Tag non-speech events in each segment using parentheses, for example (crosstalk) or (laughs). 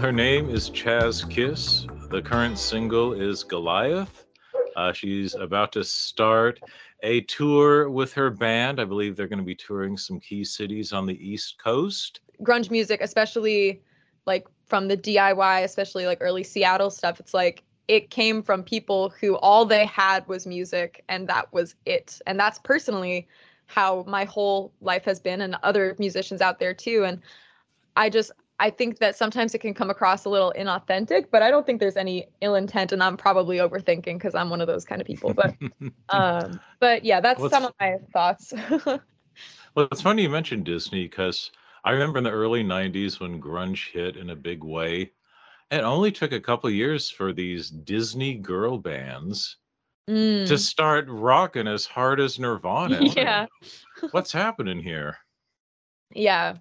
Her name is Chaz Kiss. The current single is Goliath. Uh, she's about to start a tour with her band. I believe they're going to be touring some key cities on the East Coast. Grunge music, especially like from the DIY, especially like early Seattle stuff, it's like it came from people who all they had was music and that was it. And that's personally how my whole life has been and other musicians out there too. And I just I think that sometimes it can come across a little inauthentic, but I don't think there's any ill intent, and I'm probably overthinking because I'm one of those kind of people. But, (laughs) um, but yeah, that's some of my thoughts. (laughs) well, it's funny you mentioned Disney because I remember in the early '90s when grunge hit in a big way. It only took a couple years for these Disney girl bands mm. to start rocking as hard as Nirvana. (laughs) Yeah. What's happening here? Yeah,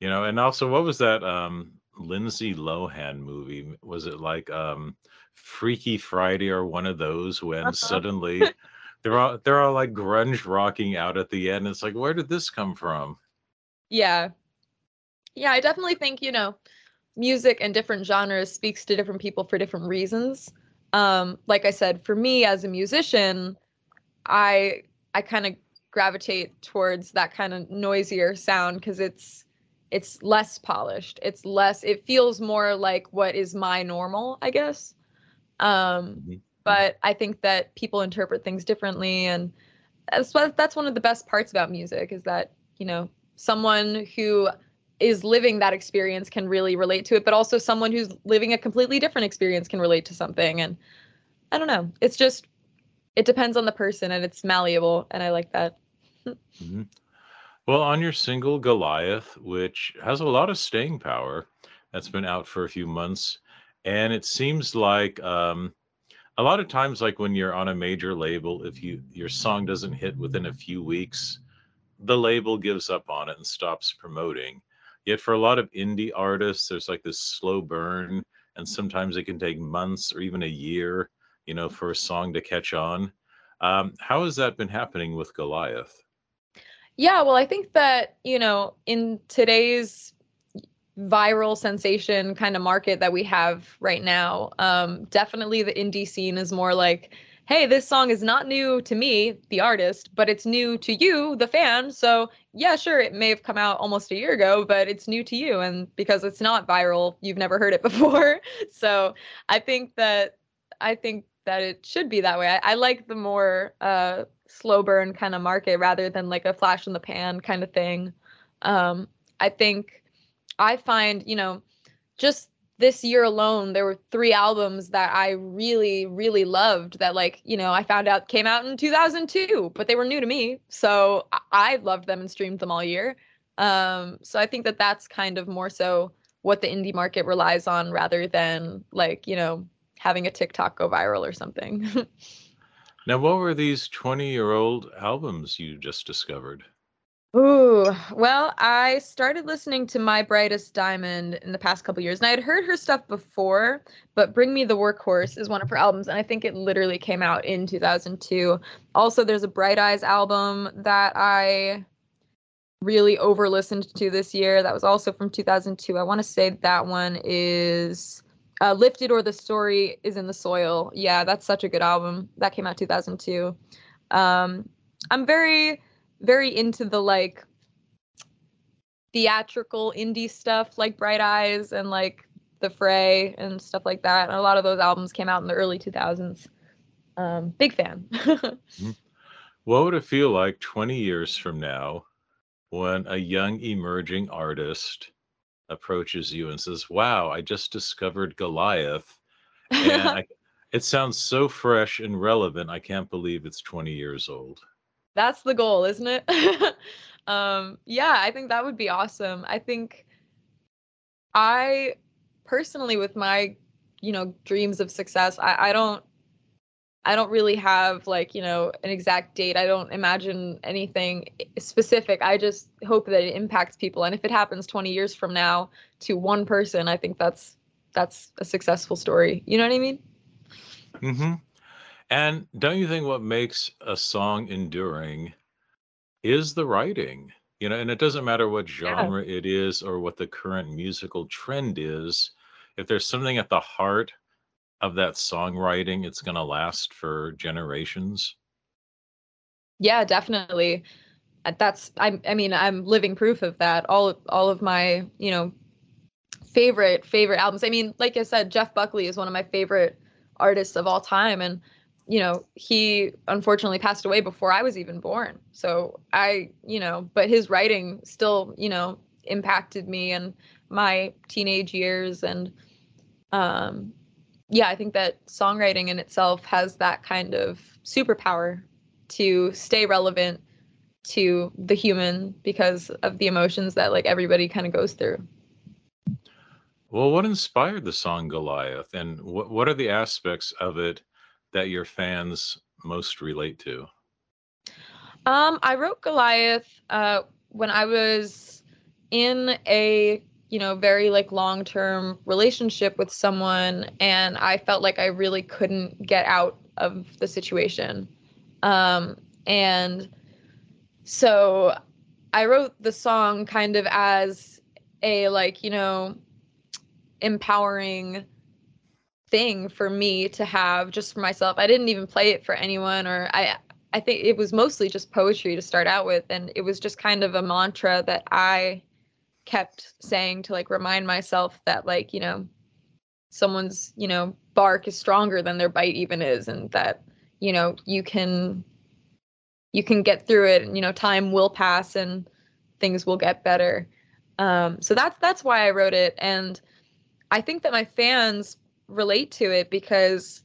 you know, and also what was that um Lindsay Lohan movie? Was it like um Freaky Friday or one of those when uh-huh. suddenly they're all they're all like grunge rocking out at the end. It's like, where did this come from? Yeah. Yeah, I definitely think, you know, music and different genres speaks to different people for different reasons. Um, like I said, for me as a musician, I I kind of gravitate towards that kind of noisier sound because it's it's less polished it's less it feels more like what is my normal i guess um mm-hmm. but i think that people interpret things differently and that's that's one of the best parts about music is that you know someone who is living that experience can really relate to it but also someone who's living a completely different experience can relate to something and i don't know it's just it depends on the person and it's malleable and i like that mm-hmm. Well, on your single Goliath, which has a lot of staying power, that's been out for a few months, and it seems like um, a lot of times, like when you're on a major label, if you your song doesn't hit within a few weeks, the label gives up on it and stops promoting. Yet for a lot of indie artists, there's like this slow burn, and sometimes it can take months or even a year, you know, for a song to catch on. Um, how has that been happening with Goliath? Yeah, well, I think that, you know, in today's viral sensation kind of market that we have right now, um, definitely the indie scene is more like, hey, this song is not new to me, the artist, but it's new to you, the fan. So, yeah, sure, it may have come out almost a year ago, but it's new to you. And because it's not viral, you've never heard it (laughs) before. so, I think that, I think that it should be that way. I, I like the more uh, slow burn kind of market rather than like a flash in the pan kind of thing. Um, I think I find, you know, just this year alone, there were three albums that I really, really loved that, like, you know, I found out came out in 2002, but they were new to me. So I loved them and streamed them all year. Um, so I think that that's kind of more so what the indie market relies on rather than like, you know, having a TikTok go viral or something. (laughs) Now, what were these 20 year old albums you just discovered? Ooh, well, I started listening to My Brightest Diamond in the past couple years, and I had heard her stuff before, but Bring Me the Workhorse is one of her albums, and I think it literally came out in 2002. Also, there's a Bright Eyes album that I really over listened to this year that was also from 2002. I want to say that one is uh, Lifted or the Story is in the Soil. Yeah, that's such a good album. That came out 2002. Um, I'm very, very into the like theatrical indie stuff like Bright Eyes and like The Fray and stuff like that. And a lot of those albums came out in the early 2000s. Um, big fan. (laughs) Mm-hmm. what would it feel like 20 years from now when a young emerging artist approaches you and says, "Wow, I just discovered Goliath," and (laughs) I, it sounds so fresh and relevant. I can't believe it's 20 years old. That's the goal, isn't it? (laughs) um, yeah, I think that would be awesome. I think I personally, with my you know dreams of success, I, I don't I don't really have like, you know, an exact date. I don't imagine anything specific. I just hope that it impacts people. And if it happens 20 years from now to one person, I think that's that's a successful story. You know what I mean? Mm-hmm. And don't you think what makes a song enduring is the writing? You know, and it doesn't matter what genre yeah. it is or what the current musical trend is. If there's something at the heart of that songwriting, it's going to last for generations. Yeah, definitely. Uh, that's I I mean, I'm living proof of that. All all of my, you know, favorite favorite albums. I mean, like I said, Jeff Buckley is one of my favorite artists of all time and you know, he unfortunately passed away before I was even born. So I, you know, but his writing still, you know, impacted me and my teenage years and um yeah, I think that songwriting in itself has that kind of superpower to stay relevant to the human because of the emotions that like everybody kind of goes through. Well, what inspired the song Goliath and what what are the aspects of it that your fans most relate to? Um, I wrote Goliath uh, when I was in a you know very like long term relationship with someone, and I felt like I really couldn't get out of the situation, um, and so I wrote the song kind of as a like you know empowering thing for me to have just for myself. I didn't even play it for anyone or I I think it was mostly just poetry to start out with and it was just kind of a mantra that I kept saying to like remind myself that like, you know, someone's, you know, bark is stronger than their bite even is and that, you know, you can you can get through it and you know, time will pass and things will get better. Um so that's that's why I wrote it and I think that my fans relate to it because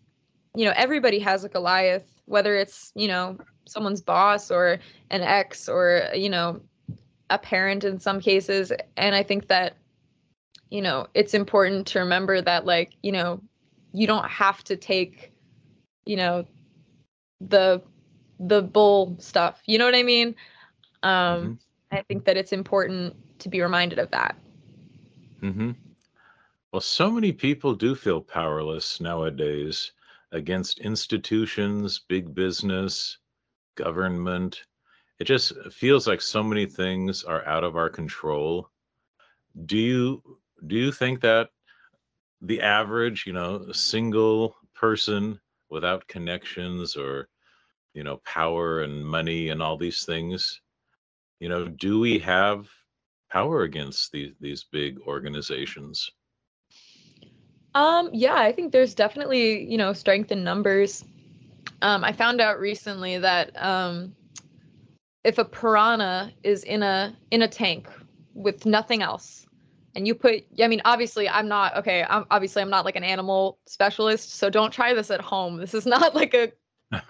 you know everybody has a Goliath, whether it's you know someone's boss or an ex or you know a parent in some cases, and I think that you know it's important to remember that like you know you don't have to take you know the the bull stuff you know what i mean um mm-hmm. i think that it's important to be reminded of that mm-hmm well, so many people do feel powerless nowadays against institutions, big business, government. It just feels like so many things are out of our control. Do you do you think that the average, you know, single person without connections or you know, power and money and all these things, you know, do we have power against these these big organizations? Um, yeah, I think there's definitely, you know, strength in numbers. Um, I found out recently that um, if a piranha is in a in a tank with nothing else, and you put, I mean, obviously, I'm not okay. I'm obviously I'm not like an animal specialist, so don't try this at home. This is (laughs) not like a,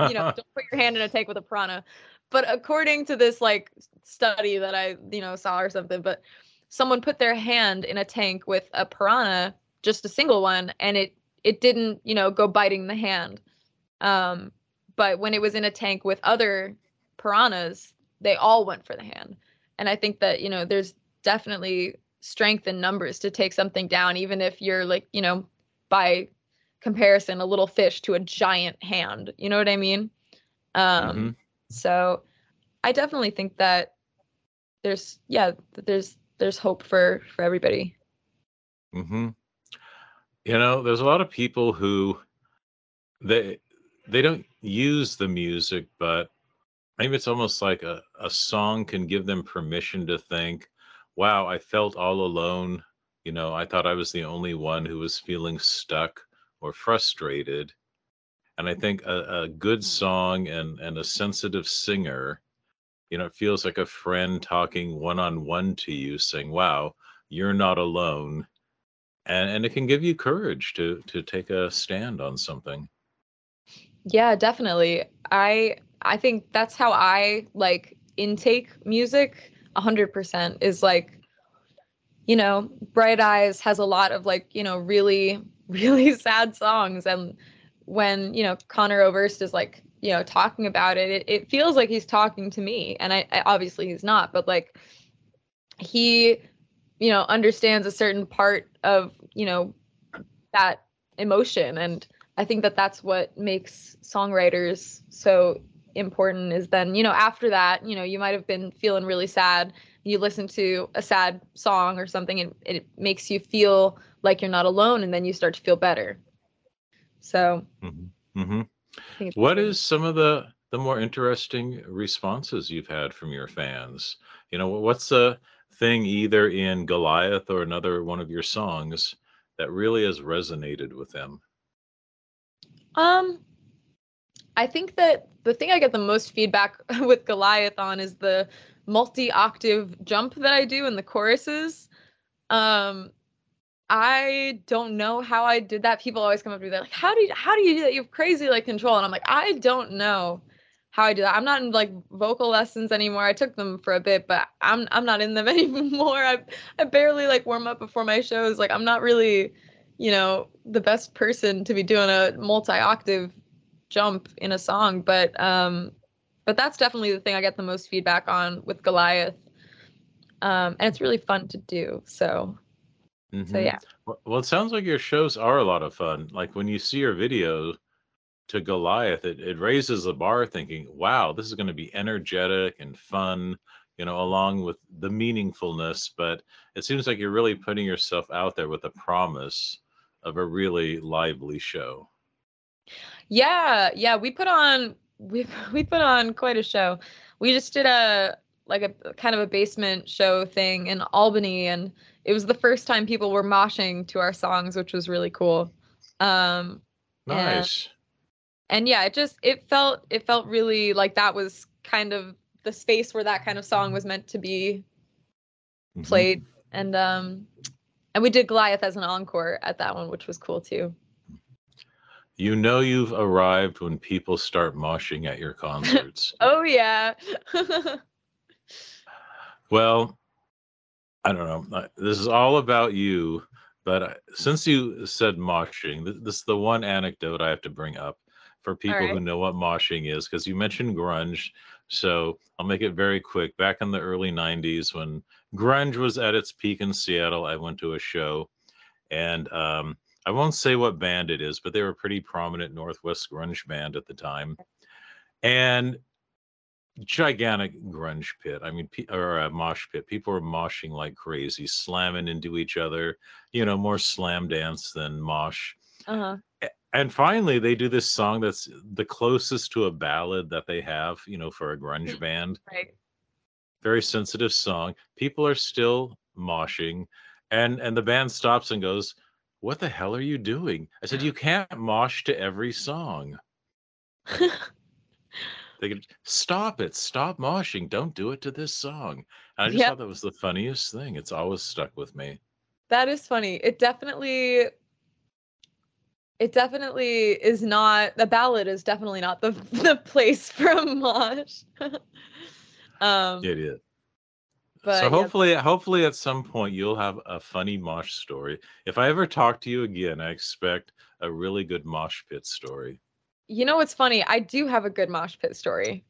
you know, (laughs) don't put your hand in a tank with a piranha. But according to this like study that I, you know, saw or something, but someone put their hand in a tank with a piranha just a single one and it it didn't you know go biting the hand um but when it was in a tank with other piranhas they all went for the hand and i think that you know there's definitely strength in numbers to take something down even if you're like you know by comparison a little fish to a giant hand you know what i mean um mm-hmm. so i definitely think that there's yeah there's there's hope for for everybody Mm-hmm. you know, there's a lot of people who they they don't use the music, but maybe it's almost like a, a song can give them permission to think, wow, I felt all alone. You know, I thought I was the only one who was feeling stuck or frustrated. And I think a, a good mm. song and, and a sensitive singer, you know, it feels like a friend talking one on one to you, saying, wow, you're not alone and and it can give you courage to to take a stand on something yeah definitely i i think that's how i like intake music 100% is like you know bright eyes has a lot of like you know really (laughs) really sad songs. And when you know Conor Oberst is like you know talking about it it, it feels like he's talking to me. And I, I obviously he's not but like he you know understands a certain part of you know that emotion. And i think that that's what makes songwriters so important is then you know after that you know you might have been feeling really sad. You listen to a sad song or something and it makes you feel like you're not alone and then you start to feel better. So mm-hmm. Mm-hmm. what is some of the the more interesting responses you've had from your fans? You know what's the thing either in goliath or another one of your songs that really has resonated with them? Um i think that the thing i get the most feedback (laughs) with goliath on is the multi-octave jump that I do in the choruses. Um, I don't know how I did that. People always come up to me, they're like, "How do you how do you do that? You have crazy like control." And I'm like, I don't know how I do that. I'm not in like vocal lessons anymore. I took them for a bit, but I'm I'm not in them (laughs) anymore. I I barely like warm up before my shows. Like I'm not really, you know, the best person to be doing a multi-octave jump in a song, but um but that's definitely the thing I get the most feedback on with Goliath. Um, and it's really fun to do. So, mm-hmm. so yeah. Well, it sounds like your shows are a lot of fun. Like when you see your video to Goliath, it, it raises the bar thinking, wow, this is going to be energetic and fun, you know, along with the meaningfulness. But it seems like you're really putting yourself out there with a promise of a really lively show. Yeah, yeah, we put on we (laughs) we put on quite a show. We just did a like a kind of a basement show thing in Albany, and it was the first time people were moshing to our songs, which was really cool. Um, nice. And, and yeah, it just it felt it felt really like that was kind of the space where that kind of song was meant to be mm-hmm. played, mm-hmm. and um, and we did Goliath as an encore at that one, which was cool too. You know you've arrived when people start moshing at your concerts. (laughs) oh yeah. (laughs) well, I don't know. This is all about you, but since you said moshing, this is the one anecdote I have to bring up for people right. who know what moshing is because you mentioned grunge. So I'll make it very quick. Back in the early 90s, when grunge was at its peak in Seattle, I went to a show and um, I won't say what band it is, but they were a pretty prominent Northwest grunge band at the time. And gigantic grunge pit. I mean, or a mosh pit. People were moshing like crazy, slamming into each other. You know, more slam dance than mosh. Uh-huh. And finally, they do this song that's the closest to a ballad that they have. You know, for a grunge band. Right. Very sensitive song. People are still moshing, and and the band stops and goes what the hell are you doing? I said, you can't mosh to every song. (laughs) they could stop it, stop moshing, don't do it to this song. And I just yep. thought that was the funniest thing. It's always stuck with me. That is funny. It definitely it definitely is not the ballad is definitely not the (laughs) the place for a mosh. (laughs) um it is. But so hopefully, yeah. hopefully at some point you'll have a funny mosh story. If I ever talk to you again, I expect a really good mosh pit story. You know what's funny? I do have a good mosh pit story.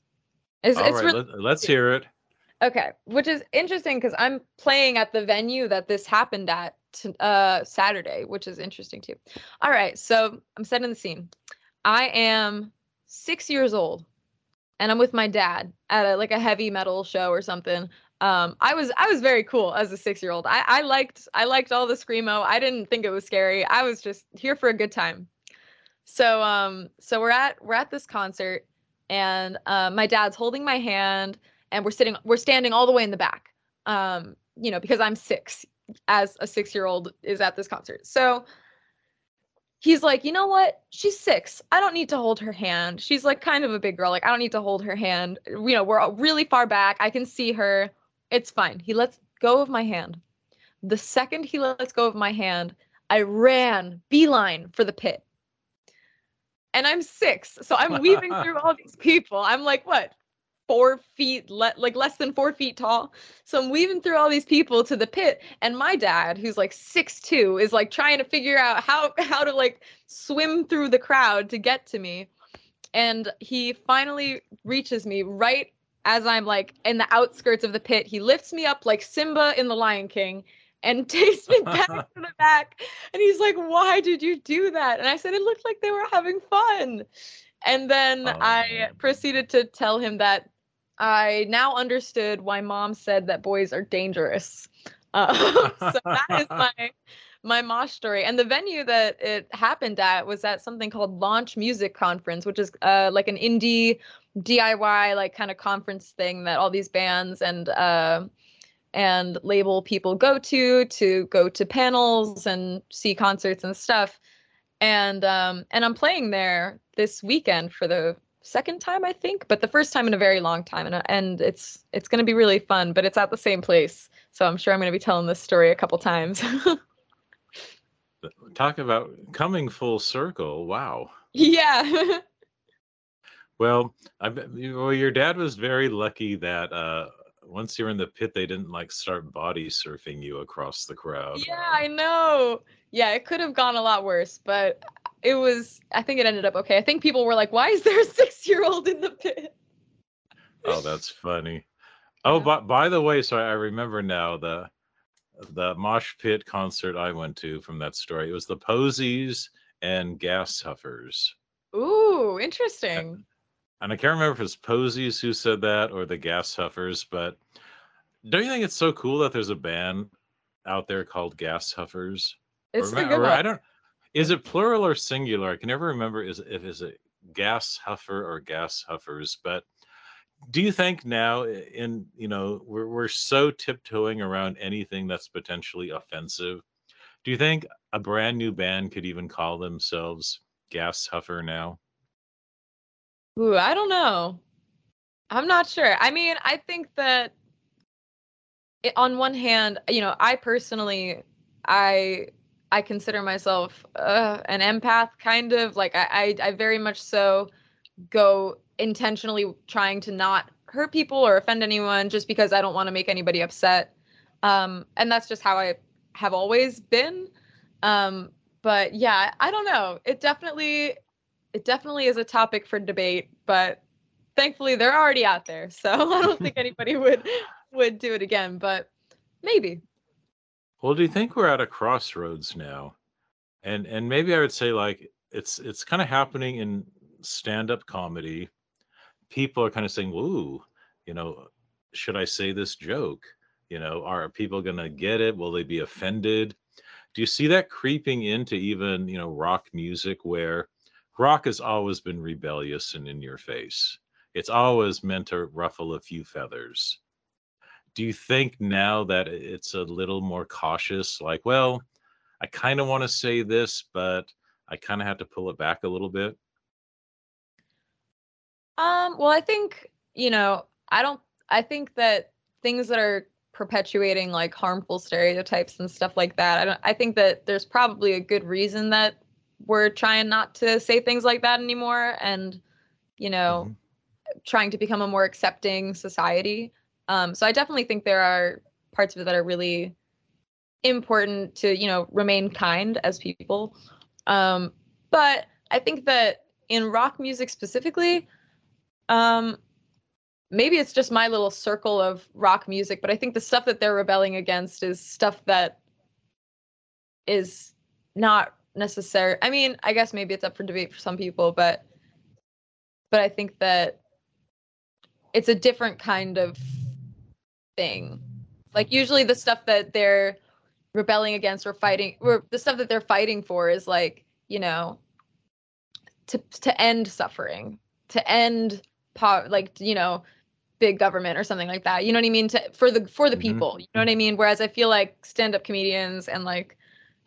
It's, All it's right, really- let, let's hear it. Okay, which is interesting because I'm playing at the venue that this happened at t- uh, Saturday, which is interesting too. All right, so I'm setting the scene. I am six years old, and I'm with my dad at a, like a heavy metal show or something um, I was I was very cool as a six year old. I, I liked I liked all the screamo. I didn't think it was scary. I was just here for a good time. So um so we're at we're at this concert and uh, my dad's holding my hand and we're sitting we're standing all the way in the back. Um, you know, because I'm six as a six year old is at this concert. So he's like, you know what? She's six. I don't need to hold her hand. She's like kind of a big girl. Like I don't need to hold her hand. You know, we're really far back. I can see her. It's fine. He lets go of my hand. The second he lets go of my hand, I ran beeline for the pit. And I'm six. So I'm weaving (laughs) through all these people. I'm like, what? Four feet, le- like less than four feet tall. So I'm weaving through all these people to the pit. And my dad, who's like six two, is like trying to figure out how (laughs) how to like swim through the crowd to get to me. And he finally reaches me right as I'm like in the outskirts of the pit, he lifts me up like Simba in The Lion King and (laughs) takes me back (laughs) to the back. And he's like, Why did you do that? And I said, It looked like they were having fun. And then oh, I man. proceeded to tell him that I now understood why mom said that boys are dangerous. Uh, (laughs) so that is my my mosh story. And the venue that it happened at was at something called Launch Music Conference, which is uh, like an indie DIY like kind of conference thing that all these bands and uh, and label people go to to go to panels and see concerts and stuff. And um, and I'm playing there this weekend for the second time I think, but the first time in a very long time, and and it's it's going to be really fun. But it's at the same place, so I'm sure I'm going to be telling this story a couple times. (laughs) Talk about coming full circle. Wow. Yeah. (laughs) well, I well, your dad was very lucky that uh, once you're in the pit, they didn't like start body surfing you across the crowd. Yeah, I know. Yeah, it could have gone a lot worse, but it was. I think it ended up okay. I think people were like, "Why is there a (laughs) six-year-old in the pit?" Oh, that's funny. Oh, yeah. but by the way, so I remember now the the mosh pit concert I went to from that story. It was the Posies and Gas Huffers. Ooh, interesting. And I can't remember if it's Posies who said that or the Gas Huffers, but don't you think it's so cool that there's a band out there called Gas Huffers? It's or, a good or, one. I don't. Is it plural or singular? I can never remember. Is if is it gas huffer or gas huffers? But do you think now in you know we're we're so tiptoeing around anything that's potentially offensive do you think a brand new band could even call themselves gas huffer now Ooh, i don't know i'm not sure i mean i think that it, on one hand you know i personally i i consider myself uh, an empath kind of like I, I i very much so go intentionally trying to not hurt people or offend anyone just because I don't want to make anybody upset. Um, and that's just how I have always been. Um, but yeah, I don't know. It definitely, it definitely is a topic for debate. But thankfully, they're already out there, so (laughs) I don't think (laughs) anybody would would do it again. But maybe. Well, do you think we're at a crossroads now? And and maybe I would say like it's it's kind of happening in stand-up comedy people are kind of saying, "Ooh, you know, should I say this joke? You know, are people going to get it? Will they be offended?" Do you see that creeping into even, you know, rock music where rock has always been rebellious and in your face. It's always meant to ruffle a few feathers. Do you think now that it's a little more cautious like, well, I kind of want to say this, but I kind of have to pull it back a little bit? Um, well, I think, you know, I don't I think that things that are perpetuating like harmful stereotypes and stuff like that, I don't I think that there's probably a good reason that we're trying not to say things like that anymore and you know, mm-hmm. trying to become a more accepting society. Um, so I definitely think there are parts of it that are really important to, you know, remain kind as people. Um, but I think that in rock music specifically, um, maybe it's just my little circle of rock music, but I think the stuff that they're rebelling against is stuff that is not necessary. I mean, I guess maybe it's up for debate for some people, but but I think that it's a different kind of thing. Like usually the stuff that they're rebelling against or fighting or the stuff that they're fighting for is like, you know, to to end suffering, to end po- like you know big government or something like that you know what i mean to for the for the mm-hmm. people you know what i mean whereas i feel like stand-up comedians and like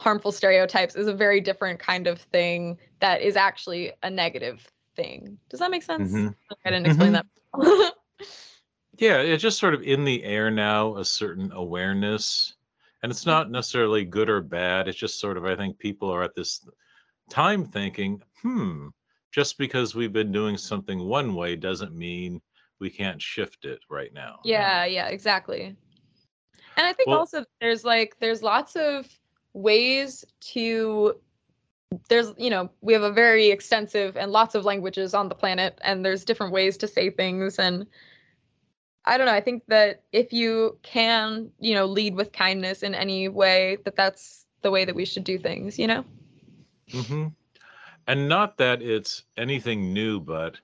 harmful stereotypes is a very different kind of thing that is actually a negative thing does that make sense mm-hmm. i didn't explain mm-hmm. that (laughs) yeah it's just sort of in the air now a certain awareness and it's not necessarily good or bad it's just sort of i think people are at this time thinking hmm just because we've been doing something one way doesn't mean we can't shift it right now. Yeah, yeah, exactly. And I think well, also there's like there's lots of ways to there's you know we have a very extensive and lots of languages on the planet and there's different ways to say things and I don't know I think that if you can you know lead with kindness in any way that that's the way that we should do things you know mm-hmm. and not that it's anything new but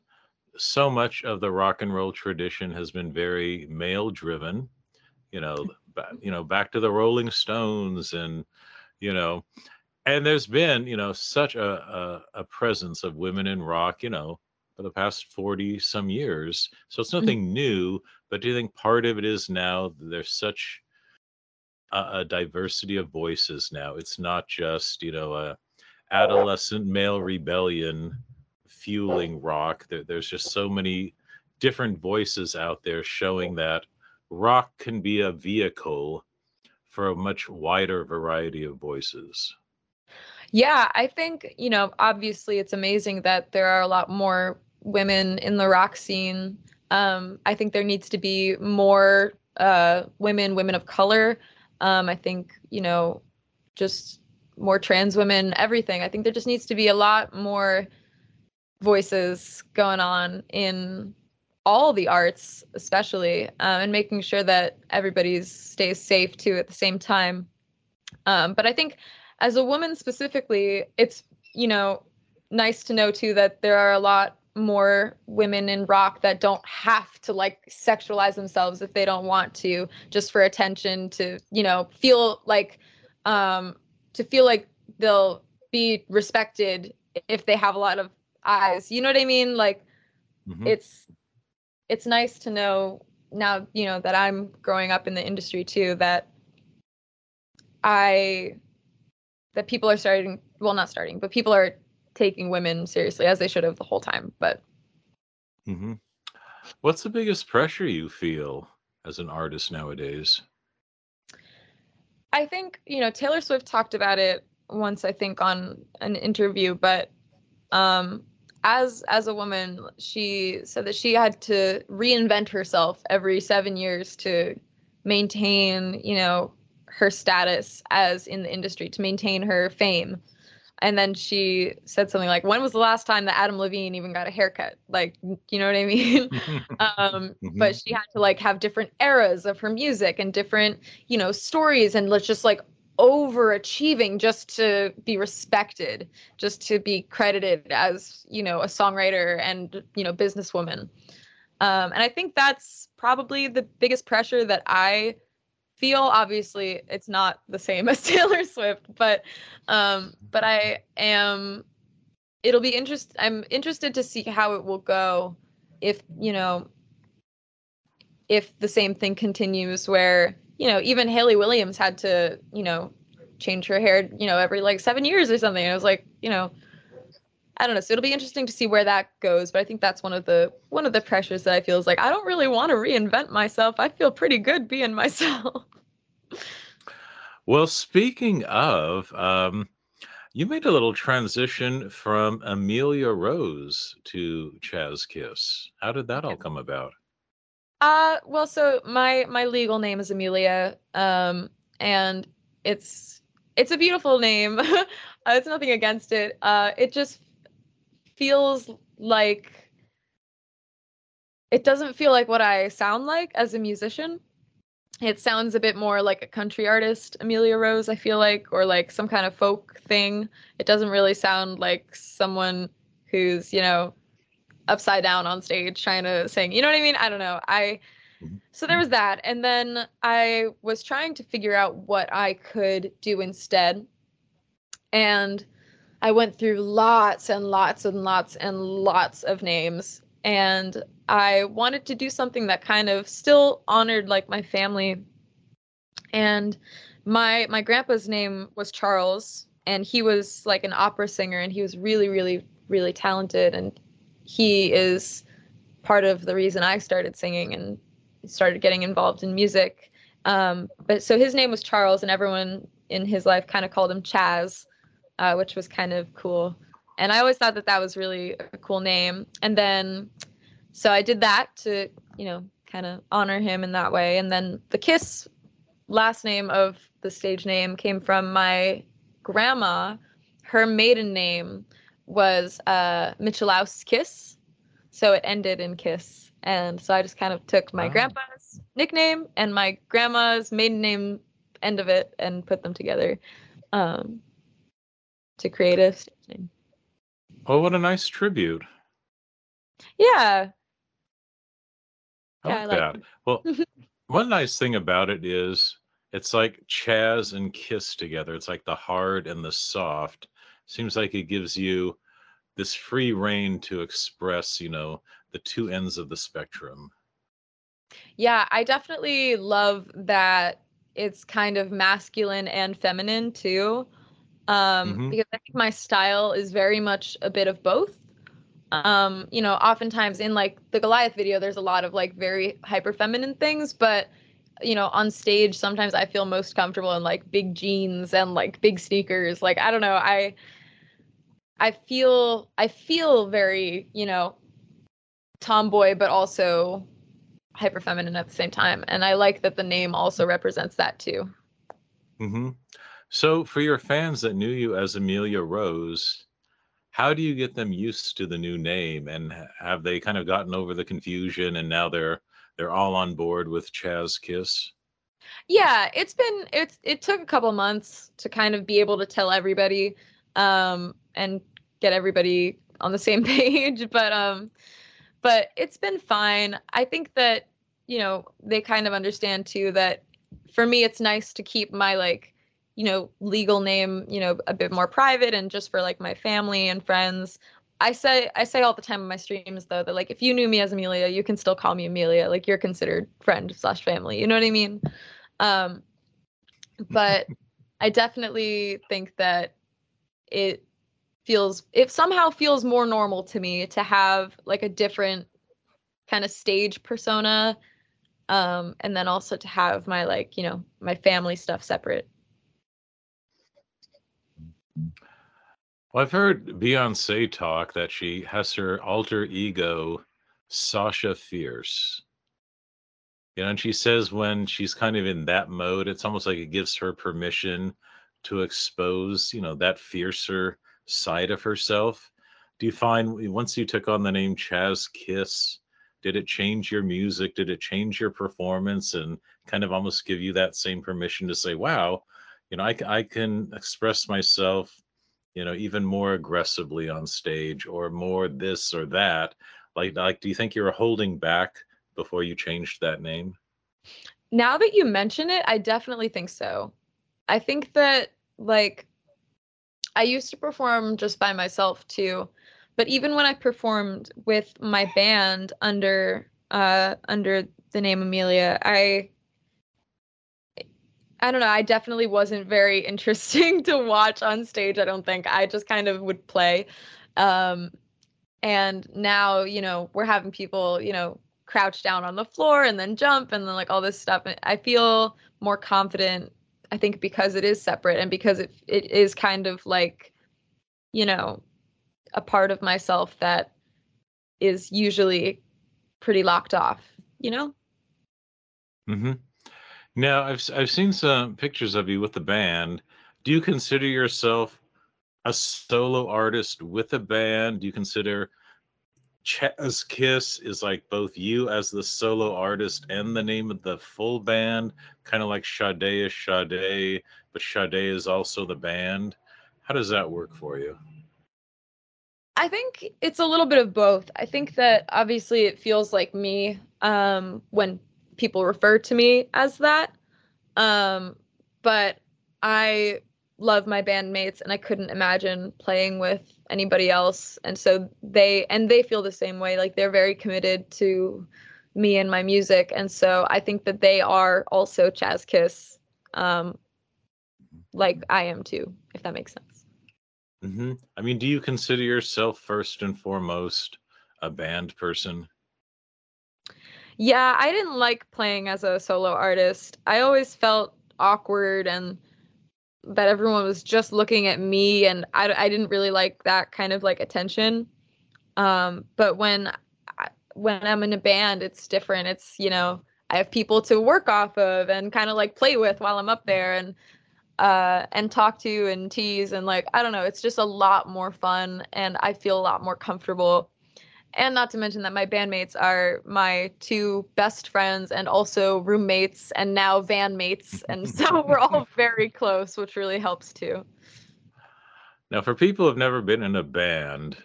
so much of the rock and roll tradition has been very male driven. You know, you know, back to the Rolling Stones, and you know, and there's been you know such a, a, a presence of women in rock. You know, for the past 40 some years. So it's mm-hmm. nothing mm-hmm. new, but do you think part of it is now there's such a, a, diversity of voices now? It's not just, you know, a adolescent male rebellion fueling rock. There, there's just so many different voices out there showing that rock can be a vehicle for a much wider variety of voices. Yeah, I think, you know, obviously it's amazing that there are a lot more women in the rock scene. Um, I think there needs to be more uh, women, women of color. Um, I think, you know, just more trans women, everything. I think there just needs to be a lot more voices going on in all the arts, especially, um, and making sure that everybody stays safe too at the same time. Um, but I think as a woman specifically, it's, you know, nice to know too that there are a lot more women in rock that don't have to like sexualize themselves if they don't want to just for attention to you know feel like um to feel like they'll be respected if they have a lot of eyes you know what i mean like mm-hmm. it's it's nice to know now you know that i'm growing up in the industry too that i that people are starting well not starting but people are taking women seriously as they should have the whole time. But hmm what's the biggest pressure you feel as an artist nowadays? I think you know Taylor Swift talked about it once. I think on an interview, but um, as as a woman, she said that she had to reinvent herself every seven years to maintain, you know, her status as in the industry, to maintain her fame. And then she said something like when was the last time that adam levine even got a haircut? Like you know what i mean? (laughs) (laughs) Um, mm-hmm. but she had to like have different eras of her music and different you know stories and let's just like overachieving just to be respected just to be credited as you know a songwriter and you know businesswoman. Um, and i think that's probably the biggest pressure that i feel. Obviously it's not the same (laughs) as Taylor Swift, but um but I am it'll be interest I'm interested to see how it will go if, you know, if the same thing continues where, you know, even Hayley Williams had to, you know, change her hair, you know, every like 7 years or something. And I was like, you know, I don't know. So it'll be interesting to see where that goes. But I think that's one of the one of the pressures that I feel is like I don't really want to reinvent myself. I feel pretty good being (laughs) myself. Well, speaking of, um, you made a little transition from Amelia Rose to Chaz Kiss. How did that all come about? Uh, well, so my my legal name is Amelia, um, and it's it's a beautiful name. (laughs) uh, it's nothing against it. Uh, it just feels like it doesn't feel like what I sound like as a musician it sounds a bit more like a country artist, Amelia Rose, I feel like, or like some kind of folk thing. It doesn't really sound like someone who's, you know, upside down on stage trying to sing. You know what I mean? I don't know. I mm-hmm. so there was that. And then I was trying to figure out what I could do instead. And I went through lots and lots and lots and lots of names. And I wanted to do something that kind of still honored like my family. And my my grandpa's name was Charles and he was like an opera singer and he was really really really talented and he is part of the reason I started singing and started getting involved in music. Um, but so his name was Charles, and everyone in his life kind of called him Chaz, uh, which was kind of cool. And I always thought that that was really a cool name. And then so I did that to, you know, kind of honor him in that way. And then the Kiss last name of the stage name came from my grandma. Her maiden name was uh, Michelaus Kiss. So it ended in Kiss. And so I just kind of took my wow. grandpa's nickname and my grandma's maiden name end of it and put them together um, to create a stage name. Oh, what a nice tribute. Yeah. I Yeah, like I like that. Well, (laughs) one nice thing about it is it's like Chaz and Kiss together. It's like the hard and the soft. Seems like it gives you this free reign to express, you know, the two ends of the spectrum. Yeah, I definitely love that it's kind of masculine and feminine too. Um, hmm because I think my style is very much a bit of both. Um, you know, oftentimes in like the Goliath video, there's a lot of like very hyper feminine things, but you know, on stage, sometimes I feel most comfortable in like big jeans and like big sneakers. Like, I don't know, I I feel I feel very, you know, tomboy, but also hyper feminine at the same time. And I like that the name also represents that too. hmm So, for your fans that knew you as Amelia Rose, how do you get them used to the new name? And have they kind of gotten over the confusion and now they're they're all on board with Chaz Kiss? Yeah, it's been it's it took a couple months to kind of be able to tell everybody um and get everybody on the same (laughs) page, but um but it's been fine. I think that you know, they kind of understand too that for me it's nice to keep my like you know legal name you know a bit more private and just for like my family and friends i say i say all the time in my streams though that like if you knew me as amelia you can still call me amelia like you're considered friend slash family you know what i mean um but i definitely think that it feels it somehow feels more normal to me to have like a different kind of stage persona um and then also to have my like you know my family stuff separate Well, I've heard Beyonce talk that she has her alter ego, Sasha Fierce. You know, and she says when she's kind of in that mode, it's almost like it gives her permission to expose, you know, that fiercer side of herself. Do you find once you took on the name Chaz Kiss, did it change your music? Did it change your performance and kind of almost give you that same permission to say, wow, you know, I, I can express myself, you know, even more aggressively on stage or more this or that? Like, like, do you think you were holding back before you changed that name? now that you mention it i definitely think so i think that like i used to perform just by myself too but even when i performed with my band under uh under the name amelia i I don't know. I definitely wasn't very (laughs) interesting to watch on stage. I don't think. I just kind of would play. Um, and now, you know, we're having people, you know, crouch down on the floor and then jump and then like all this stuff. I feel more confident, I think, because it is separate and because it it is kind of like, you know, a part of myself that is usually pretty locked off, you know? Mm-hmm. Now, I've I've seen some pictures of you with the band. Do you consider yourself a solo artist with a band? Do you consider Chaz Kiss is like both you as the solo artist and the name of the full band, kind of like Sade is Sade, but Sade is also the band? How does that work for you? I think it's a little bit of both. I think that obviously it feels like me um, when people refer to me as that. Um, but I love my bandmates and I couldn't imagine playing with anybody else. And so they and they feel the same way. Like they're very committed to me and my music. And so I think that they are also Chaz Kiss, um, like I am too, if that makes sense. Mm-hmm. I mean, do you consider yourself first and foremost a band person? Yeah, I didn't like playing as a solo artist. I always felt awkward and that everyone was just looking at me and I, I didn't really like that kind of like attention. Um, but when when I'm in a band, it's different. It's, you know, I have people to work off of and kind of like play with while I'm up there and uh and talk to and tease and like I don't know, it's just a lot more fun and I feel a lot more comfortable and not to mention that my bandmates are my two best friends and also roommates and now van mates. And so (laughs) we're all very close, which really helps too. Now, for people who've never been in a band,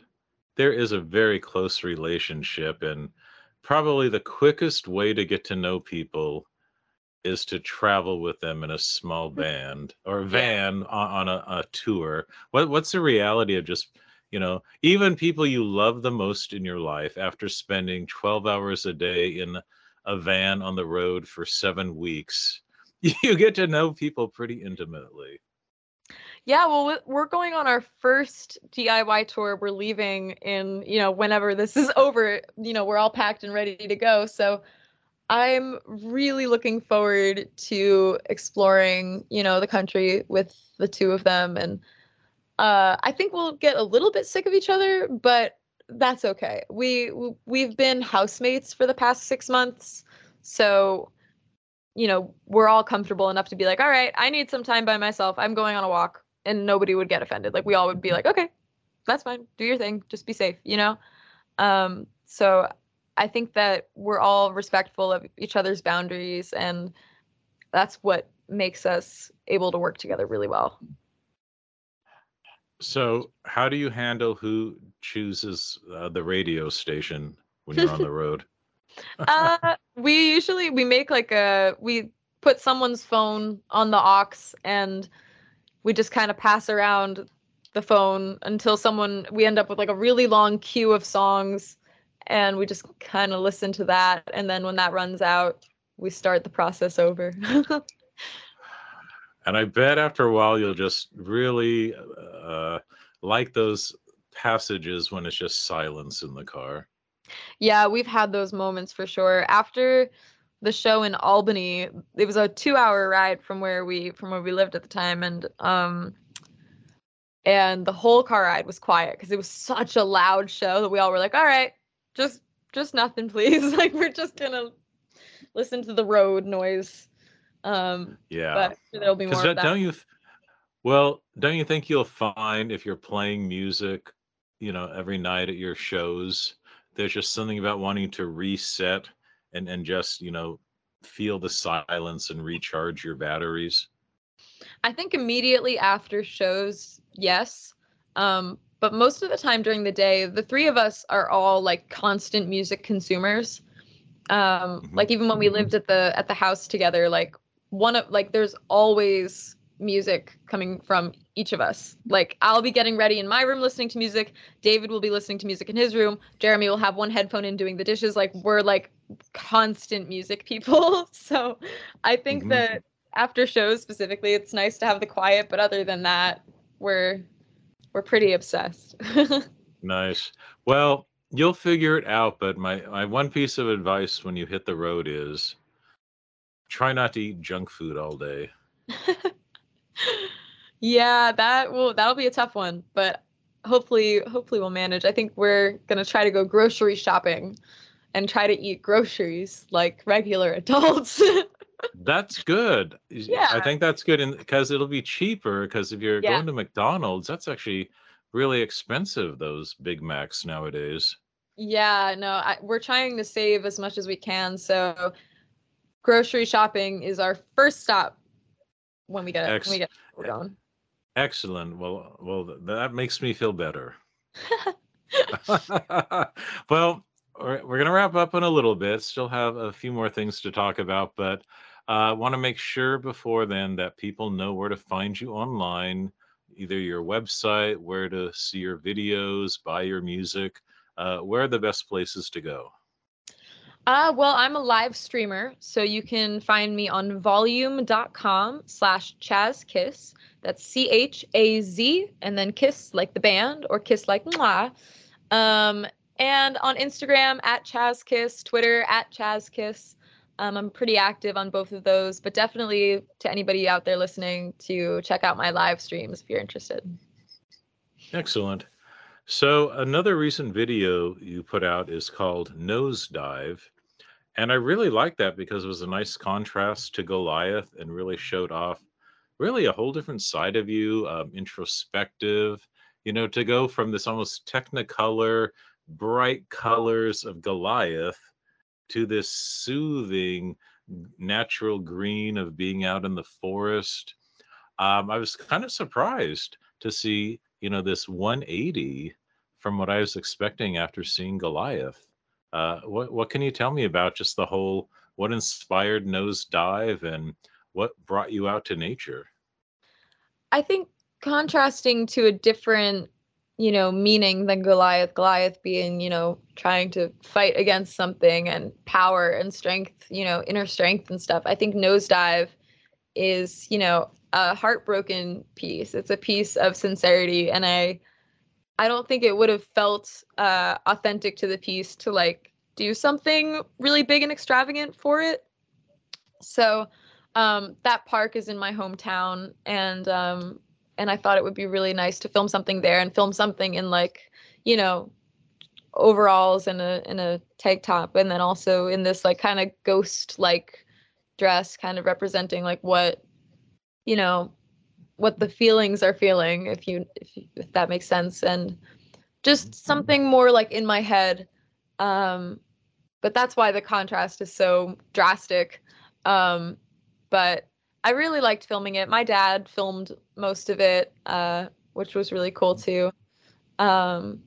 there is a very close relationship and probably the quickest way to get to know people is to travel with them in a small Mm. band or van on, on a, a tour. What what's the reality of just you know even people you love the most in your life after spending 12 hours a day in a van on the road for seven weeks (laughs) you get to know people pretty intimately Yeah, well, we- we're going on our first DIY tour. We're leaving in, you know, whenever this is (laughs) over, you know, we're all packed and ready to go. So I'm really looking forward to exploring, you know, the country with the two of them. And uh, I think we'll get a little bit sick of each other, but that's okay. We we've been housemates for the past six months, so you know, we're all comfortable enough to be like, all right, I need some time by myself. I'm going on a walk. And nobody would get offended. Like we all would be like, okay, that's fine. Do your thing. Just be safe, you know? Um, so I think that we're all respectful of each other's boundaries and that's what makes us able to work together really well. So how do you handle who chooses uh, the radio station when you're on the (laughs) road? Uh, (laughs) we usually we make like a we put someone's phone on the aux and we just kind of pass around the phone until someone we end up with like a really long queue of songs and we just kind of listen to that. And then when that runs out we start the process over (laughs) And I bet after a while you'll just really uh, like those passages when it's just silence in the car. yeah we've had those moments for sure. After the show in albany it was a two hour ride from where we from where we lived at the time and um and the whole car ride was quiet because it was such a loud show that we all were like all right just just nothing (laughs) please. Like we're just gonna listen to the road noise um Yeah. but there'll be more that don't you, well, don't you think you'll find if you're playing music, you know, every night at your shows, there's just something about wanting to reset and, and just, you know, feel the silence and recharge your batteries? I think immediately after shows, yes. Um, but most of the time during the day, the three of us are all like constant music consumers. Um, Mhm. like even when we lived at the at the house together, like one of like there's always music coming from each of us. Like I'll be getting ready in my room listening to music, David will be listening to music in his room, Jeremy will have one headphone in doing the dishes. Like we're like constant music people. (laughs) so I think Mhm. that after shows specifically, it's nice to have the quiet, but other than that, we're we're pretty obsessed. (laughs) Nice. Well, you'll figure it out, but my, my one piece of advice when you hit the road is try not to eat junk food all day. (laughs) yeah, that will that'll be a tough one, but hopefully hopefully we'll manage. I think we're going to try to go grocery shopping and try to eat groceries like regular adults. (laughs) That's good. Is- I think that's good because it'll be cheaper. Because if you're Yeah. going to McDonald's, that's actually really expensive. Those Big Macs nowadays. yeah, no, I, we're trying to save as much as we can, so grocery shopping is our first stop when we get Ex- when we get we're going. Excellent. Well, well, that makes me feel better. (laughs) (laughs) well, we're, we're going to wrap up in a little bit. Still have a few more things to talk about, but I uh, want to make sure before then that people know where to find you online, either your website, where to see your videos, buy your music. Uh, where are the best places to go? Uh, well, I'm a live streamer, so you can find me on volume.com slash chazkiss. That's C H A Z and then kiss like the band or kiss like mwah. Um, and on Instagram at chazkiss, Twitter at chazkiss. Um, I'm pretty active on both of those, but definitely to anybody out there listening to check out my live streams if you're interested. Excellent. So another recent video you put out is called Nosedive. And I really liked that because it was a nice contrast to Goliath and really showed off really a whole different side of you, um, introspective, you know, to go from this almost technicolor, bright colors of Goliath to this soothing, natural green of being out in the forest. Um, I was kind of surprised to see, you know, this 180 from what I was expecting after seeing Goliath. Uh, what what can you tell me about just the whole what inspired Nosedive and what brought you out to nature? I think contrasting to a different, you know, meaning than Goliath, Goliath being, you know, trying to fight against something and power and strength, you know, inner strength and stuff. I think Nosedive is, you know, a heartbroken piece. It's a piece of sincerity and I I don't think it would have felt uh authentic to the piece to like do something really big and extravagant for it. So um, that park is in my hometown, and um, and I thought it would be really nice to film something there and film something in like, you know, overalls and a in a tank top, and then also in this like kind of ghost like dress, kind of representing like what, you know, what the feelings are feeling, if you if, you, if that makes sense, and just mm-hmm. something more like in my head. Um, but that's why the contrast is so drastic. Um, but I really liked filming it. My dad filmed most of it, uh, which was really cool too. Um,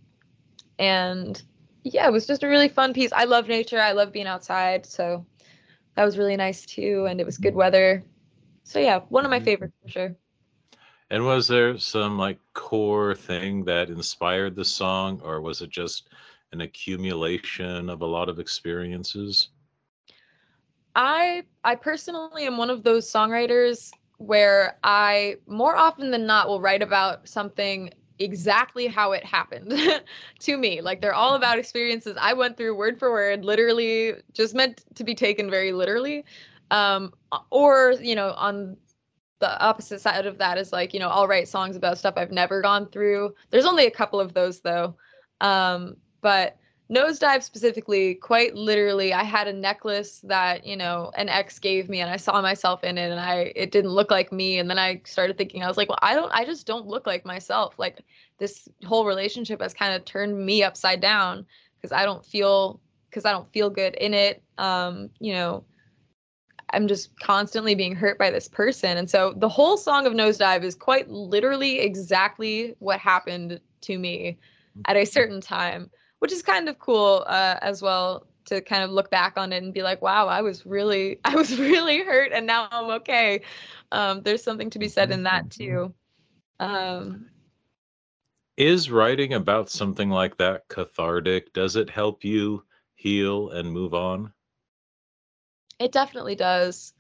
and yeah, it was just a really fun piece. I love nature. I love being outside, so that was really nice too. And it was good weather. So yeah, one of my mm-hmm. favorites for sure. And was there some like core thing that inspired the song, or was it just an accumulation of a lot of experiences? I I personally am one of those songwriters where I more often than not will write about something exactly how it happened (laughs) to me. Like they're all about experiences I went through word for word, literally just meant to be taken very literally. Um, or, you know, on the opposite side of that is like, you know, I'll write songs about stuff I've never gone through. There's only a couple of those though. Um, but nosedive specifically quite literally i had a necklace that you know an ex gave me and i saw myself in it and i it didn't look like me and then i started thinking i was like well i don't i just don't look like myself like this whole relationship has kind of turned me upside down because i don't feel because i don't feel good in it um you know i'm just constantly being hurt by this person and so the whole song of nosedive is quite literally exactly what happened to me at a certain time which is kind of cool uh, as well to kind of look back on it and be like, wow, I was really, (laughs) I was really hurt, and now I'm okay. Um, there's something to be said in that too. Um, is writing about something like that cathartic? Does it help you heal and move on? It definitely does.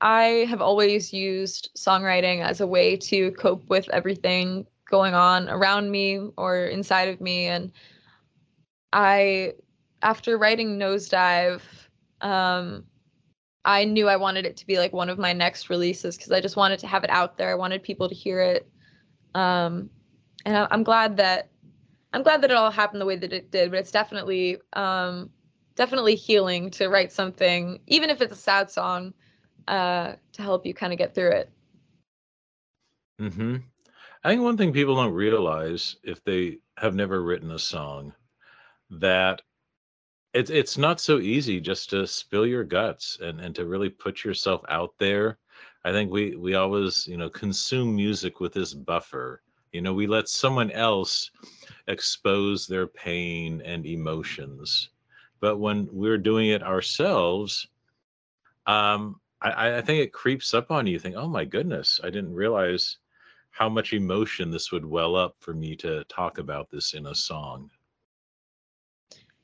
I have always used songwriting as a way to cope with everything going on around me or inside of me and I after writing Nosedive, um, I knew I wanted it to be like one of my next releases because I just wanted to have it out there. I wanted people to hear it, um, and I, am glad that I'm glad that it all happened the way that it did. But it's definitely um, definitely healing to write something, even if it's a sad song, uh, to help you kind of get through it. Hmm. I think one thing people don't realize if they have never written a song that it's it's not so easy just to spill your guts and and to really put yourself out there. I think we we always, you know, consume music with this buffer. You know, we let someone else expose their pain and emotions. But when we're doing it ourselves, um, I, I think it creeps up on you. you. Think, oh my goodness, I didn't realize how much emotion this would well up for me to talk about this in a song.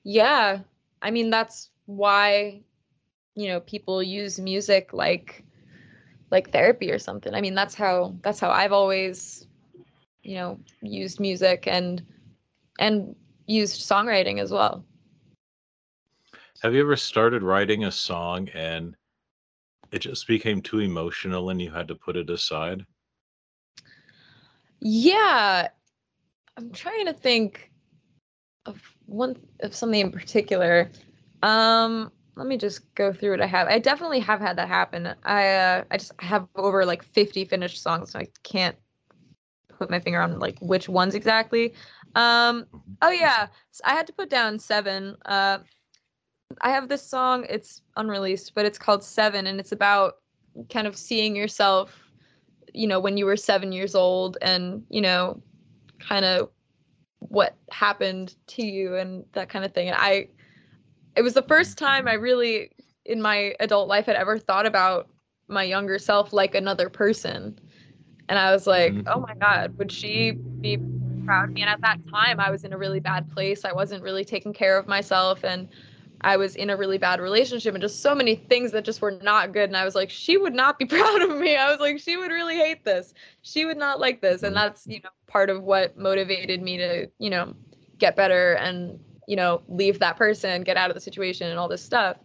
Yeah. I mean, that's why, you know, people use music like like therapy or something. I mean, that's how that's how I've always, you know, used music and and used songwriting as well. Have you ever started writing a song and it just became too emotional and you had to put it aside? Yeah. I'm trying to think of one of something in particular. Um, let me just go through what I have. I definitely have had that happen. I uh, I just have over like 50 finished songs, so I can't put my finger on like which ones exactly. Um, oh yeah, so I had to put down seven. Uh, I have this song. It's unreleased, but it's called Seven, and it's about kind of seeing yourself, you know, when you were seven years old, and you know, kind of what happened to you and that kind of thing. And I, it was the first time I really, in my adult life, had ever thought about my younger self like another person. And I was like, mm-hmm. oh my God, would she be proud of me? And at that time, I was in a really bad place. I wasn't really taking care of myself. And I was in a really bad relationship and just so many things that just were not good. And I was like, she would not be (laughs) proud of me. I was like, she would really hate this. She would not like this. And mm-hmm. that's, you know, part of what motivated me to, you know, get better and, you know, leave that person, get out of the situation and all this stuff.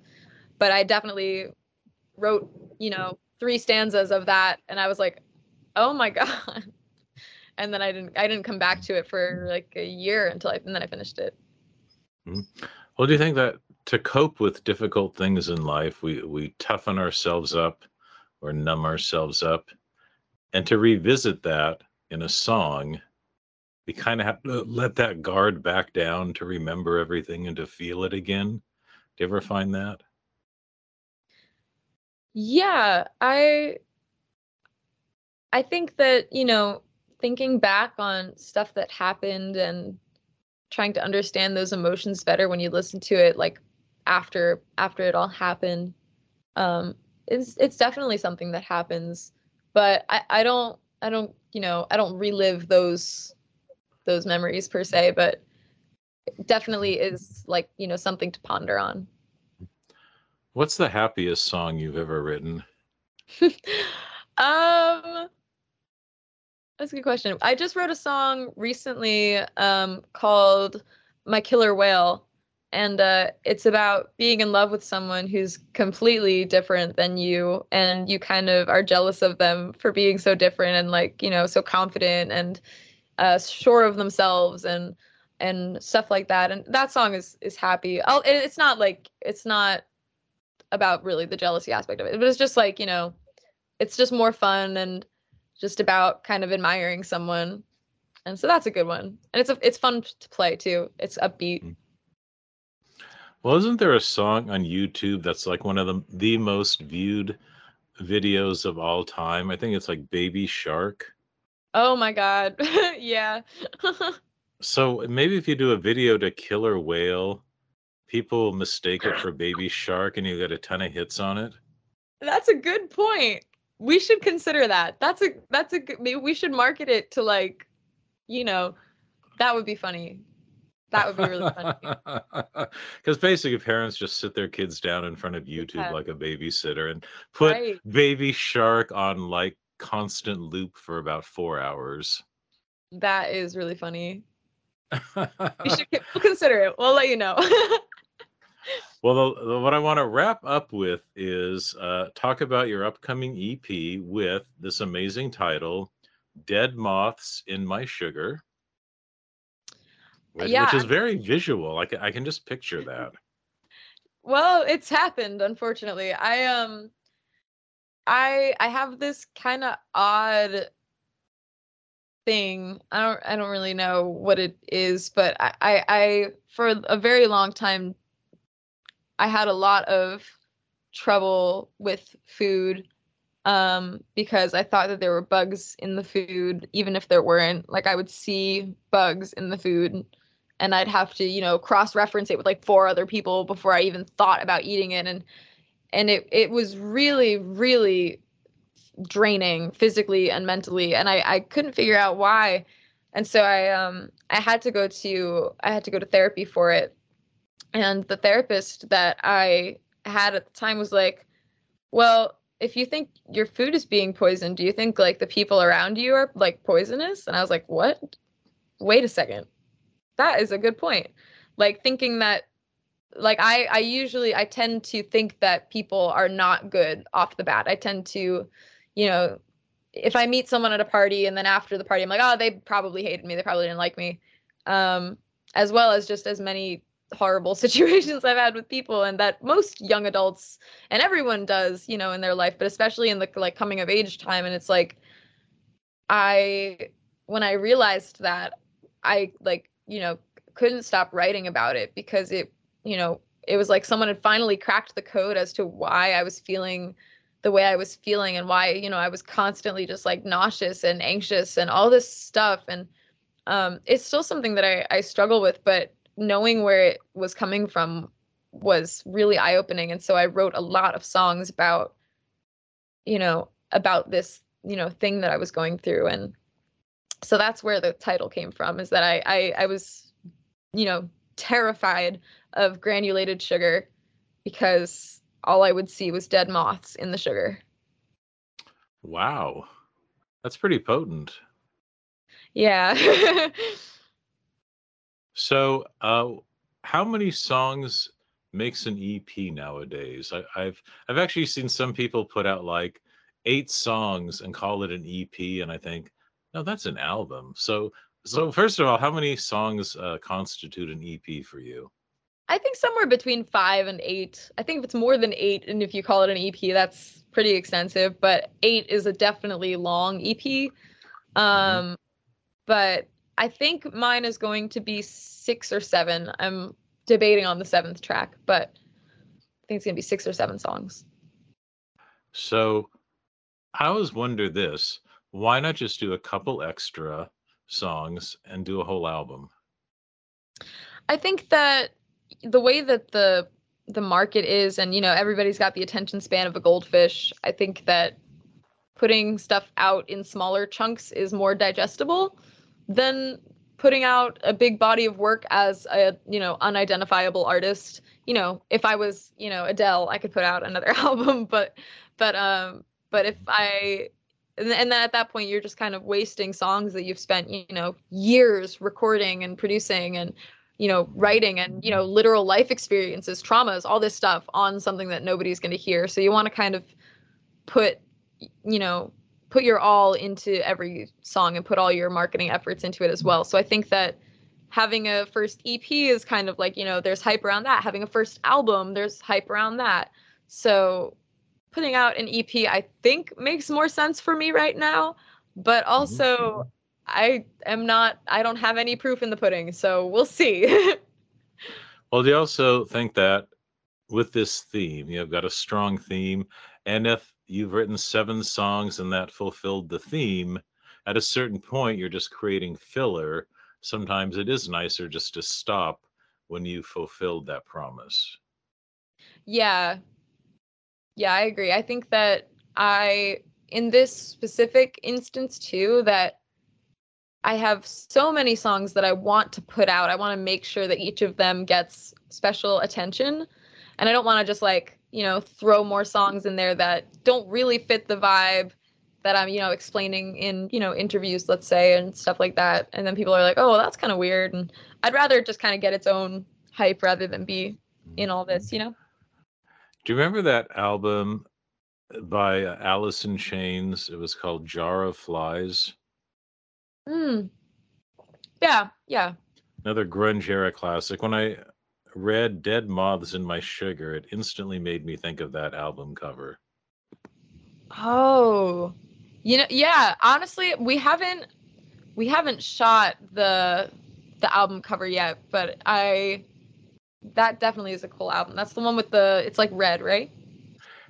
But I definitely wrote, you know, three stanzas of that. And I was like, oh my (laughs) God. And then I didn't, I didn't come back to it for like a year until I, and then I finished it. Mm-hmm. Well, do you think that to cope with difficult things in life, we we toughen ourselves up or numb ourselves up, and to revisit that in a song, we kind of have to let that guard back down to remember everything and to feel it again. Do you ever find that? Yeah, I I think that, you know, thinking back on stuff that happened and trying to understand those emotions better when you listen to it like after after it all happened. Um it's it's definitely something that happens but i i don't i don't you know i don't relive those those memories per se but definitely is like you know something to ponder on. What's the happiest song you've ever written? (laughs) Um that's a good question. I just wrote a song recently um called my killer whale and uh, it's about being in love with someone who's completely different than you and you kind of are jealous of them for being so different and like you know so confident and uh, sure of themselves and and stuff like that. And that song is is happy. I'll, it's not like it's not about really the jealousy aspect of it but it's just like you know it's just more fun and just about kind of admiring someone. And so that's a good one. And it's a, it's fun to play too. It's upbeat. Mm-hmm. Well, isn't there a song on YouTube that's like one of the the most viewed videos of all time? I think it's like Baby Shark. Oh my god. (laughs) yeah. (laughs) So maybe if you do a video to Killer Whale, people mistake it for Baby Shark and you get a ton of hits on it. That's a good point. We should consider that. That's a that's a maybe we should market it to like, you know, that would be funny. That would be really funny. (laughs) Because basically, parents just sit their kids down in front of YouTube yeah. like a babysitter and put right. Baby Shark on like constant loop for about four hours. That is really funny. (laughs) we should we'll consider it. We'll let you know. (laughs) well, the, the, what I want to wrap up with is uh, talk about your upcoming EP with this amazing title, Dead Moths in My Sugar which, yeah, which is very visual. I can, I can just picture that. Well, it's happened, unfortunately. I um I I have this kind of odd thing. I don't I don't really know what it is, but I, I I for a very long time I had a lot of trouble with food um because I thought that there were bugs in the food even if there weren't. Like I would see bugs in the food and I'd have to, you know, cross reference it with like four other people before I even thought about eating it and and it it was really really draining physically and mentally and I I couldn't figure out why. And so I um I had to go to I had to go to therapy for it. And the therapist that I had at the time was like, "Well, if you think your food is being poisoned, do you think like the people around you are like poisonous?" And I was like, "What? Wait a second that is a good point. Like thinking that like I I usually I tend to think that people are not good off the bat. I tend to, you know, if I meet someone at a party and then after the party I'm like, "Oh, they probably hated me. They probably didn't like me." Um as well as just as many horrible (laughs) situations I've had with people and that most young adults and everyone does, you know, in their life, but especially in the like coming of age time and it's like I when I realized that I like you know, couldn't stop writing about it because it, you know, it was like someone had finally cracked the code as to why I was feeling the way I was feeling and why, you know, I was constantly just like nauseous and anxious and all this stuff. And um, it's still something that I, I struggle with, but knowing where it was coming from was really eye opening. And so I wrote a lot of songs about, you know, about this, you know, thing that I was going through. And so that's where the title came from is that I, I, I was, you know, terrified of granulated sugar because all I would see was dead moths in the sugar. Wow. That's pretty potent. Yeah. (laughs) so, uh, how many songs makes an EP nowadays? I, I've I've actually seen some people put out like eight songs and call it an EP, and I think, no, that's an album. So, so first of all, how many songs uh, constitute an EP for you? I think somewhere between five and eight. I think if it's more than eight, and if you call it an EP, that's pretty extensive. But eight is a definitely long EP. Mm-hmm. Um, mm-hmm. But I think mine is going to be six or seven. I'm debating on the seventh track, but I think it's gonna be six or seven songs. So I always wonder this: why not just do a couple extra songs and do a whole album? I think that the way that the the market is and you know everybody's got the attention span of a goldfish i think that putting stuff out in smaller chunks is more digestible than putting out a big body of work as a you know unidentifiable artist you know if i was you know adele i could put out another (laughs) album but but um but if i and, and then at that point you're just kind of wasting songs that you've spent you know years recording and producing and you know, writing and, you know, literal life experiences, traumas, all this stuff on something that nobody's going to hear. So you want to kind of put, you know, put your all into every song and put all your marketing efforts into it as well. So I think that having a first EP is kind of like, you know, there's hype around that. Having a first album, there's hype around that. So putting out an EP, I think makes more sense for me right now. But mm-hmm. also, I am not I don't have any proof in the pudding, so we'll see. (laughs) well, do you also think that with this theme, you've got a strong theme, and if you've written seven songs and that fulfilled the theme, at a certain point you're just creating filler. Sometimes it is nicer just to stop when you fulfilled that promise. Yeah. Yeah, I agree. I think that I in this specific instance too that I have so many songs that I want to put out. I want to make sure that each of them gets special attention. And I don't want to just like, you know, throw more songs in there that don't really fit the vibe that I'm, you know, explaining in, you know, interviews, let's say, and stuff like that. And then people are like, oh, that's kind of weird. And I'd rather just kind of get its own hype rather than be in all this, you know? Do you remember that album by Alice in Chains? It was called Jar of Flies. Mm. Yeah, yeah. Another grunge era classic. When I read Dead Moths in My Sugar, it instantly made me think of that album cover. Oh. You know, yeah, honestly, we haven't we haven't shot the the album cover yet, but I that definitely is a cool album. That's the one with the it's like red, right?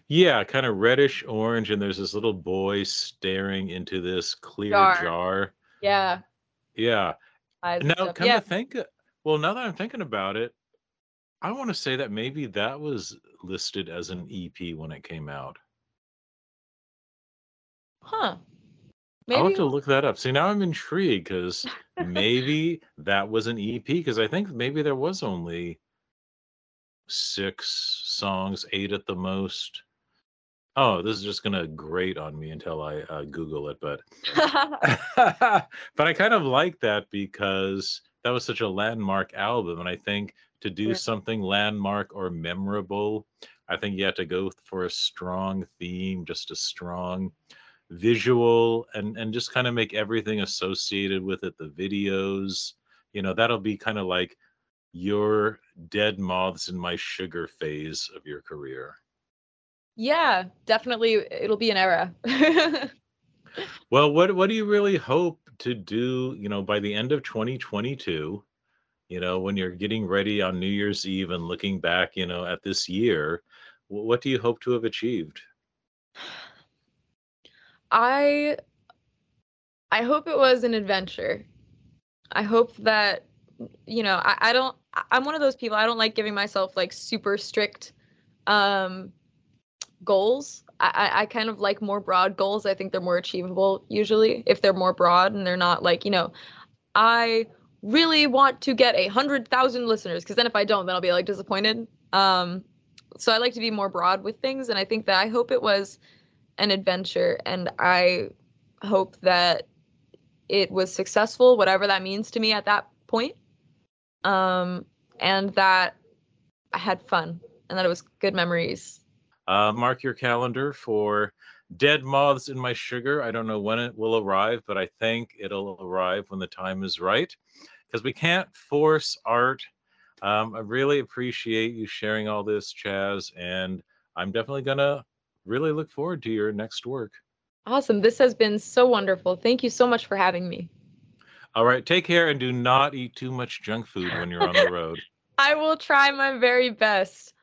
Yeah, kind of reddish orange, and there's this little boy staring into this clear jar. jar. Yeah. Yeah. Now, come yeah. to think, well, now that I'm thinking about it, I want to say that maybe that was listed as an EP when it came out. Huh. Maybe. I'll have to look that up. See, now I'm intrigued because (laughs) maybe that was an EP because I think maybe there was only six songs, eight at the most. Oh, this is just gonna grate on me until I uh, Google it, but (laughs) (laughs) but I kind of like that because that was such a landmark album, and I think to do yeah. something landmark or memorable, I think you have to go for a strong theme, just a strong visual, and and just kind of make everything associated with it. The videos, you know, that'll be kind of like your dead moths in my sugar phase of your career. Yeah, definitely uh, it'll be an era. (laughs) well, what what do you really hope to do, you know, by the end of 2022? You know, when you're getting ready on New Year's Eve and looking back, you know, at this year, what do you hope to have achieved? I I hope it was an adventure. I hope that you know, I, I don't I'm one of those people I don't like giving myself like super strict um goals. I, I kind of like more broad goals. I think they're more achievable usually if they're more broad and they're not like, you know, I really want to get a hundred thousand listeners because then if I don't, then I'll be like disappointed. Um, so I like to be more broad with things, and I think that I hope it was an adventure, and I hope that it was successful, whatever that means to me at that point, um, and that I had fun, and that it was good memories. Uh, mark your calendar for Dead Moths in My Sugar. I don't know when it will arrive, but I think it'll arrive when the time is right because we can't force art. Um, I really appreciate you sharing all this, Chaz, and I'm definitely going to really look forward to your next work. Awesome. This has been so wonderful. Thank you so much for having me. All right. Take care and do not eat too much junk food when you're on the road. (laughs) I will try my very best.